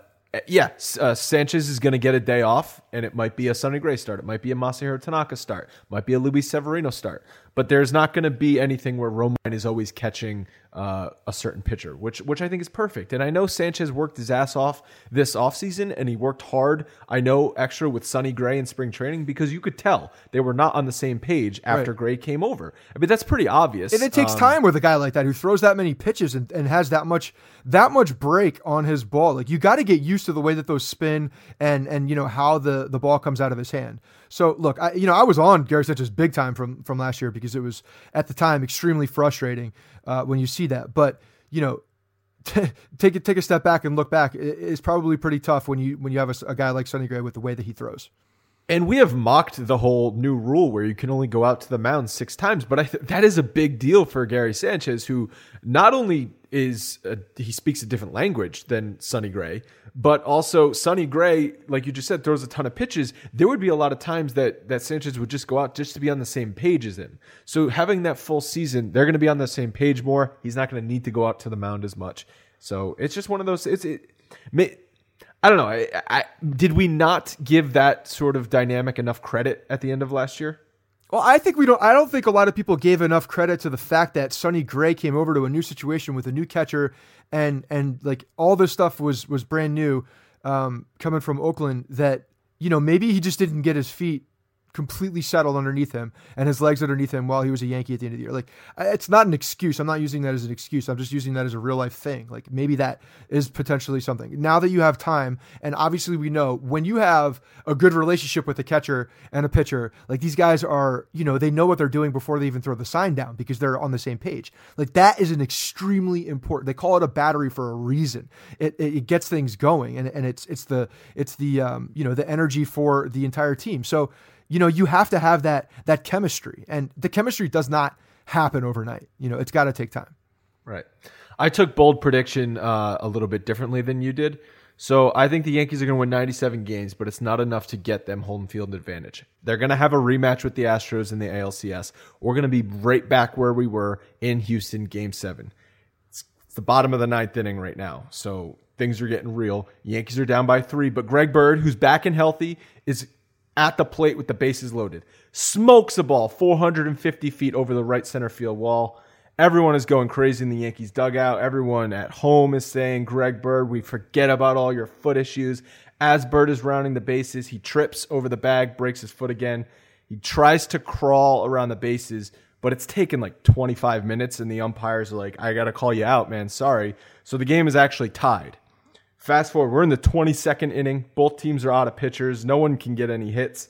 yeah, uh, Sanchez is going to get a day off, and it might be a Sonny Gray start. It might be a Masahiro Tanaka start. Might be a Luis Severino start. But there's not going to be anything where Romine is always catching uh, a certain pitcher, which which I think is perfect. And I know Sanchez worked his ass off this offseason, and he worked hard. I know extra with Sonny Gray in spring training because you could tell they were not on the same page after Right. Gray came over. I mean, that's pretty obvious. And it takes Um, time with a guy like that who throws that many pitches and, and has that much that much break on his ball. Like you got to get used to the way that those spin and and you know how the the ball comes out of his hand. So look, I you know I was on Gary Sanchez big time from from last year because it was at the time extremely frustrating uh, when you see that. But you know. Take it, take a step back and look back. It- It's probably pretty tough when you when you have a guy like Sonny Gray with the way that he throws. And we have mocked the whole new rule where you can only go out to the mound six times, but th- that is a big deal for Gary Sanchez, who not only is a, he speaks a different language than Sonny Gray, but also Sonny Gray, like you just said, throws a ton of pitches. There would be a lot of times that that Sanchez would just go out just to be on the same page as him. So having that full season, they're going to be on the same page more. He's not going to need to go out to the mound as much. So it's just one of those. It's it. I don't know. I, I, did we not give that sort of dynamic enough credit at the end of last year? Well, I think we don't. I don't think a lot of people gave enough credit to the fact that Sonny Gray came over to a new situation with a new catcher, and and like all this stuff was was brand new, um, coming from Oakland. That you know maybe he just didn't get his feet completely settled underneath him and his legs underneath him while he was a Yankee at the end of the year. Like it's not an excuse. I'm not using that as an excuse. I'm just using that as a real life thing. Like maybe that is potentially something. Now that you have time, and obviously we know when you have a good relationship with a catcher and a pitcher, like these guys are, you know, they know what they're doing before they even throw the sign down because they're on the same page. Like that is an extremely important. They call it a battery for a reason. It, it, it gets things going, and, and it's it's the it's the um, you know the energy for the entire team. So you know you have to have that that chemistry and the chemistry does not happen overnight you know it's got to take time Right. I took bold prediction uh, a little bit differently than you did. So I think the Yankees are going to win 97 games, but it's not enough to get them home field advantage. They're going to have a rematch with the Astros in the ALCS. We're going to be right back where we were in Houston, Game Seven. It's, it's the bottom of the ninth inning right now, so things are getting real. Yankees are down by three, but Greg Bird, who's back and healthy, is at the plate with the bases loaded. Smokes a ball 450 feet over the right center field wall. Everyone is going crazy in the Yankees dugout. Everyone at home is saying, Greg Bird, we forget about all your foot issues. As Bird is rounding the bases, he trips over the bag, breaks his foot again. He tries to crawl around the bases, but it's taken like 25 minutes, and the umpires are like, I got to call you out, man. Sorry. So the game is actually tied. Fast forward, we're in the 22nd inning. Both teams are out of pitchers. No one can get any hits.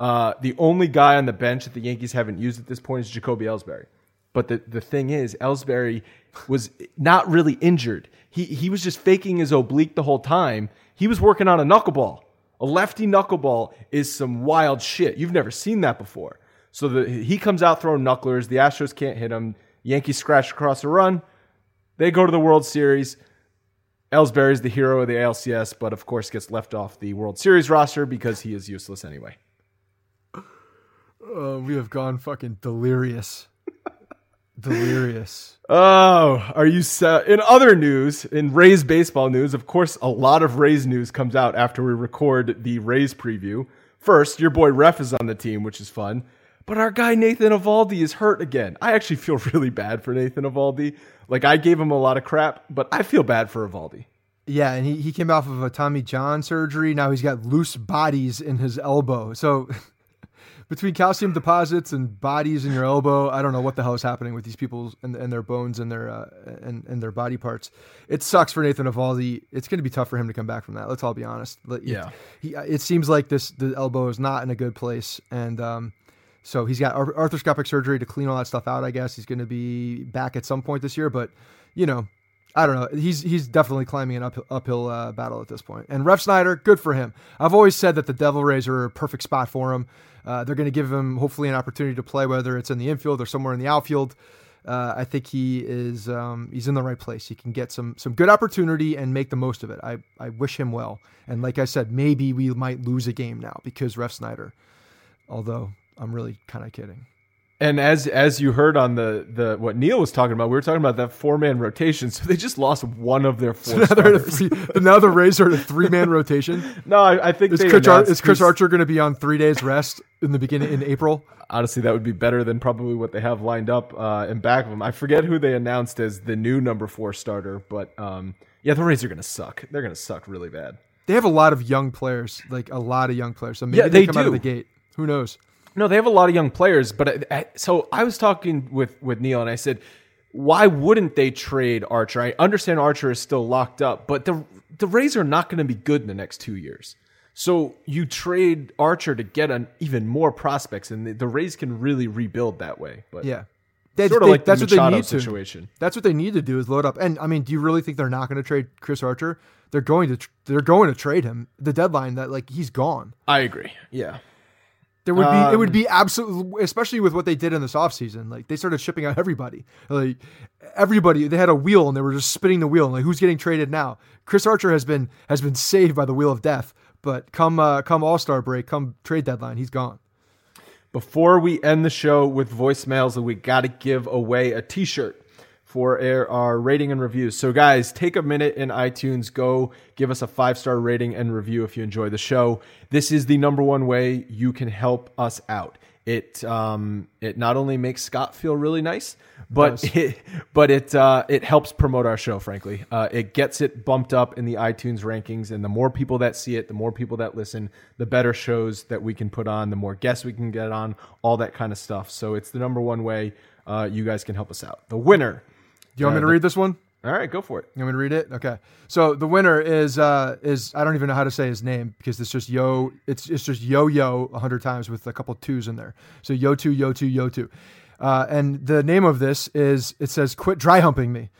Uh, the only guy on the bench that the Yankees haven't used at this point is Jacoby Ellsbury. But the, the thing is, Ellsbury was not really injured. He, he was just faking his oblique the whole time. He was working on a knuckleball. A lefty knuckleball is some wild shit. You've never seen that before. So the, he comes out throwing knucklers. The Astros can't hit him. Yankees scratch across a run. They go to the World Series. Ellsbury is the hero of the ALCS, but of course gets left off the World Series roster because he is useless anyway. uh, we have gone fucking delirious delirious Oh, are you sa- in other news, in Rays baseball news? Of course, a lot of Rays news comes out after we record the Rays preview. First, your boy Ref is on the team, which is fun. But our guy Nathan Eovaldi is hurt again. I actually feel really bad for Nathan Eovaldi. Like I gave him a lot of crap, but I feel bad for Eovaldi. Yeah, and he, he came off of a Tommy John surgery. Now he's got loose bodies in his elbow. So between calcium deposits and bodies in your elbow, I don't know what the hell is happening with these people and, and their bones and their uh, and, and their body parts. It sucks for Nathan Eovaldi. It's going to be tough for him to come back from that. Let's all be honest. Yeah, he, it seems like this the elbow is not in a good place, and um, so he's got arthroscopic surgery to clean all that stuff out. I guess he's going to be back at some point this year, but you know. I don't know. He's he's definitely climbing an uphill, uphill uh, battle at this point. And Refsnyder, good for him. I've always said that the Devil Rays are a perfect spot for him. Uh, they're going to give him hopefully an opportunity to play, whether it's in the infield or somewhere in the outfield. Uh, I think he is um, he's in the right place. He can get some some good opportunity and make the most of it. I, I wish him well. And like I said, maybe we might lose a game now because Refsnyder. Although I'm really kind of kidding. And as as you heard on the the what Neil was talking about, we were talking about that four man rotation. So they just lost one of their four. So now, they're three, now the Rays are a three man rotation. No, I, I think is Chris, Ar- is Chris Archer going to be on three days rest in the beginning in April? Honestly, that would be better than probably what they have lined up uh, in back of them. I forget who they announced as the new number four starter, but um, yeah, the Rays are going to suck. They're going to suck really bad. They have a lot of young players, like a lot of young players. So maybe yeah, they, they come do. out of the gate. Who knows? No, they have a lot of young players, but I, I, so I was talking with with Neil and I said, why wouldn't they trade Archer? I understand Archer is still locked up, but the the Rays are not going to be good in the next two years. So you trade Archer to get an even more prospects, and the, the Rays can really rebuild that way. But yeah, they, sort of they, like that's Machado what they need situation. To. That's what they need to do is load up. And I mean, do you really think they're not going to trade Chris Archer? They're going to they're going to trade him. The deadline that like he's gone. I agree. Yeah. There would be um, it would be absolutely especially with what they did in this offseason. Like they started shipping out everybody. Like everybody they had a wheel and they were just spinning the wheel. and Like who's getting traded now? Chris Archer has been has been saved by the wheel of death, but come uh, come All-Star break, come trade deadline, he's gone. Before we end the show with voicemails, we got to give away a t-shirt for our rating and reviews. So, guys, take a minute in iTunes, go give us a five star rating and review if you enjoy the show. This is the number one way you can help us out. It um, it not only makes Scott feel really nice, but it but it uh, it helps promote our show. Frankly, uh, it gets it bumped up in the iTunes rankings, and the more people that see it, the more people that listen, the better shows that we can put on, the more guests we can get on, all that kind of stuff. So it's the number one way uh, you guys can help us out. The winner do you want me to read this one? All right, go for it. You want me to read it? Okay. So the winner is uh is I don't even know how to say his name because it's just yo it's it's just yo yo a hundred times with a couple twos in there. So yo two yo two yo two, uh, and the name of this is it says quit dry humping me,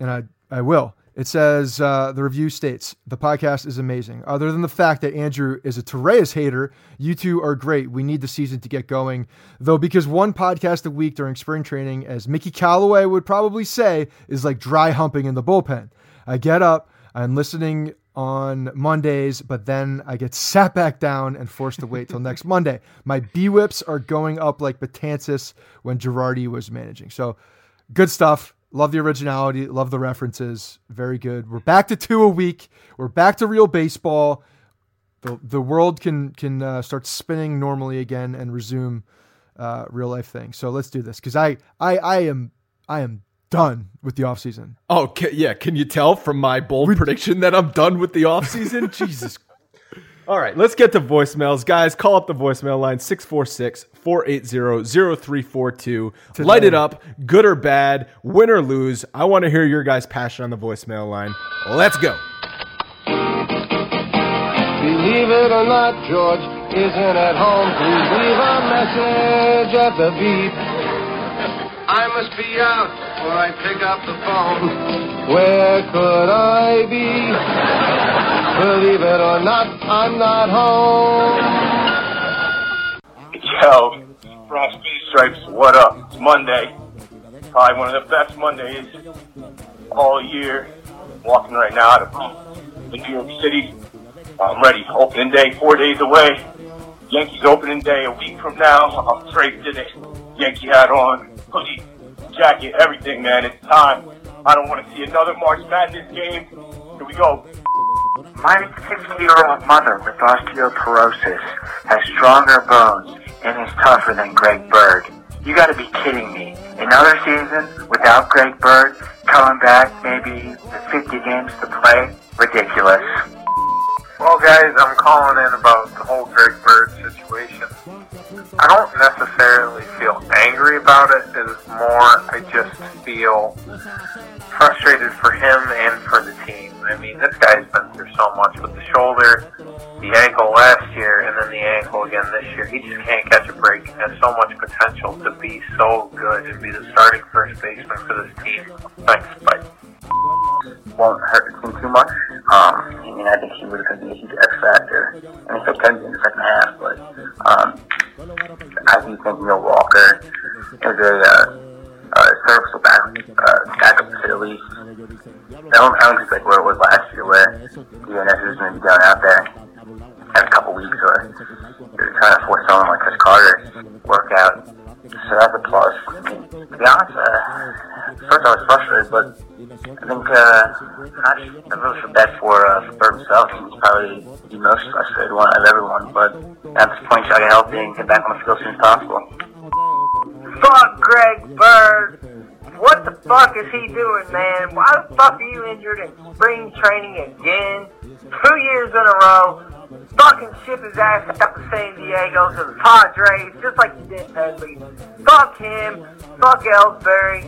and I I will. It says uh, the review states the podcast is amazing. Other than the fact that Andrew is a Torreyes hater, you two are great. We need the season to get going, though, because one podcast a week during spring training, as Mickey Callaway would probably say, is like dry humping in the bullpen. I get up, I'm listening on Mondays, but then I get sat back down and forced to wait till next Monday. My B whips are going up like Betances when Girardi was managing. So good stuff. Love the originality. Love the references. Very good. We're back to two a week. We're back to real baseball. The, the world can can uh, start spinning normally again and resume uh, real life things. So let's do this because I, I I am I am done with the off season. Oh can, yeah, can you tell from my bold we, prediction that I'm done with the off season? Jesus all right, let's get to voicemails. Guys, call up the voicemail line 646 480 0342. Light it up, good or bad, win or lose. I want to hear your guys' passion on the voicemail line. Let's go. Believe it or not, George isn't at home. Please leave a message at the beep. I must be out before I pick up the phone. Where could I be? Believe it or not, I'm not home. Yo, Bronx B Stripes, what up? It's Monday. Probably one of the best Mondays all year. Walking right now out of New York City. I'm ready. Opening day, four days away. Yankees opening day a week from now. I'm straight to the Yankee hat on, hoodie, jacket, everything, man. It's time. I don't want to see another March Madness game. Here we go. My 60-year-old mother with osteoporosis has stronger bones and is tougher than Greg Bird. You gotta be kidding me. Another season without Greg Bird, coming back maybe 50 games to play? Ridiculous. Well, guys, I'm calling in about the whole Greg Bird situation. I don't necessarily feel angry about it. It's more I just feel frustrated for him and for the team. I mean, this guy's been so much with the shoulder, the ankle last year, and then the ankle again this year. He just can't catch a break. He has so much potential to be so good and be the starting first baseman for this team. Thanks. Bye won't hurt the team too much. Um, I mean, I think he would have been a huge X factor, and he still can be in the second half. But um, I do think Neil Walker is a uh, uh, serviceable back, uh, backup to the least. I don't, I don't like where it was last year, where DNS was going to be down out there every couple weeks, or you're trying to force someone like Chris Carter to work out. So that's a plus. I mean, to be honest, uh, first I was frustrated, but I think uh, I, I really feel bad for uh, for Bird himself. He's probably the most frustrated one of everyone. But at this point, try to help and get back on the field as soon as possible. Fuck Greg Bird. What the fuck is he doing, man? Why the fuck are you injured in spring training again? Two years in a row. Fucking ship his ass out to San Diego to the Padres, just like you did, Headley. Fuck him. Fuck Ellsbury.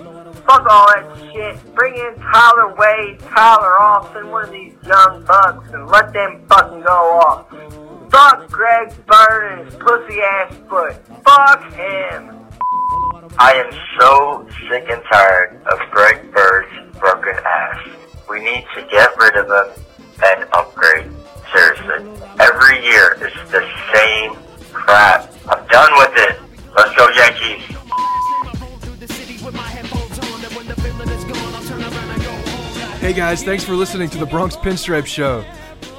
Fuck all that shit. Bring in Tyler Wade, Tyler Austin, one of these young bucks, and let them fucking go off. Fuck Greg Bird and his pussy ass foot. Fuck him. I am so sick and tired of Greg Bird's broken ass. We need to get rid of him and upgrade. Seriously. Every year it's the same crap. I'm done with it. Let's go Yankees. Hey guys, thanks for listening to the Bronx Pinstripe Show.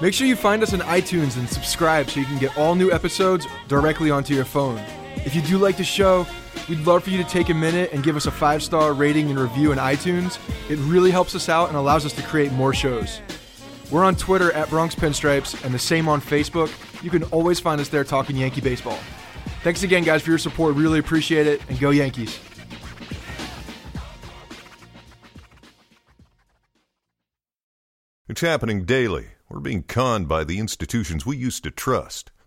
Make sure you find us on iTunes and subscribe so you can get all new episodes directly onto your phone. If you do like the show, we'd love for you to take a minute and give us a five star rating and review in iTunes. It really helps us out and allows us to create more shows. We're on Twitter at Bronx Pinstripes and the same on Facebook. You can always find us there talking Yankee baseball. Thanks again, guys, for your support. Really appreciate it, and go Yankees. It's happening daily. We're being conned by the institutions we used to trust.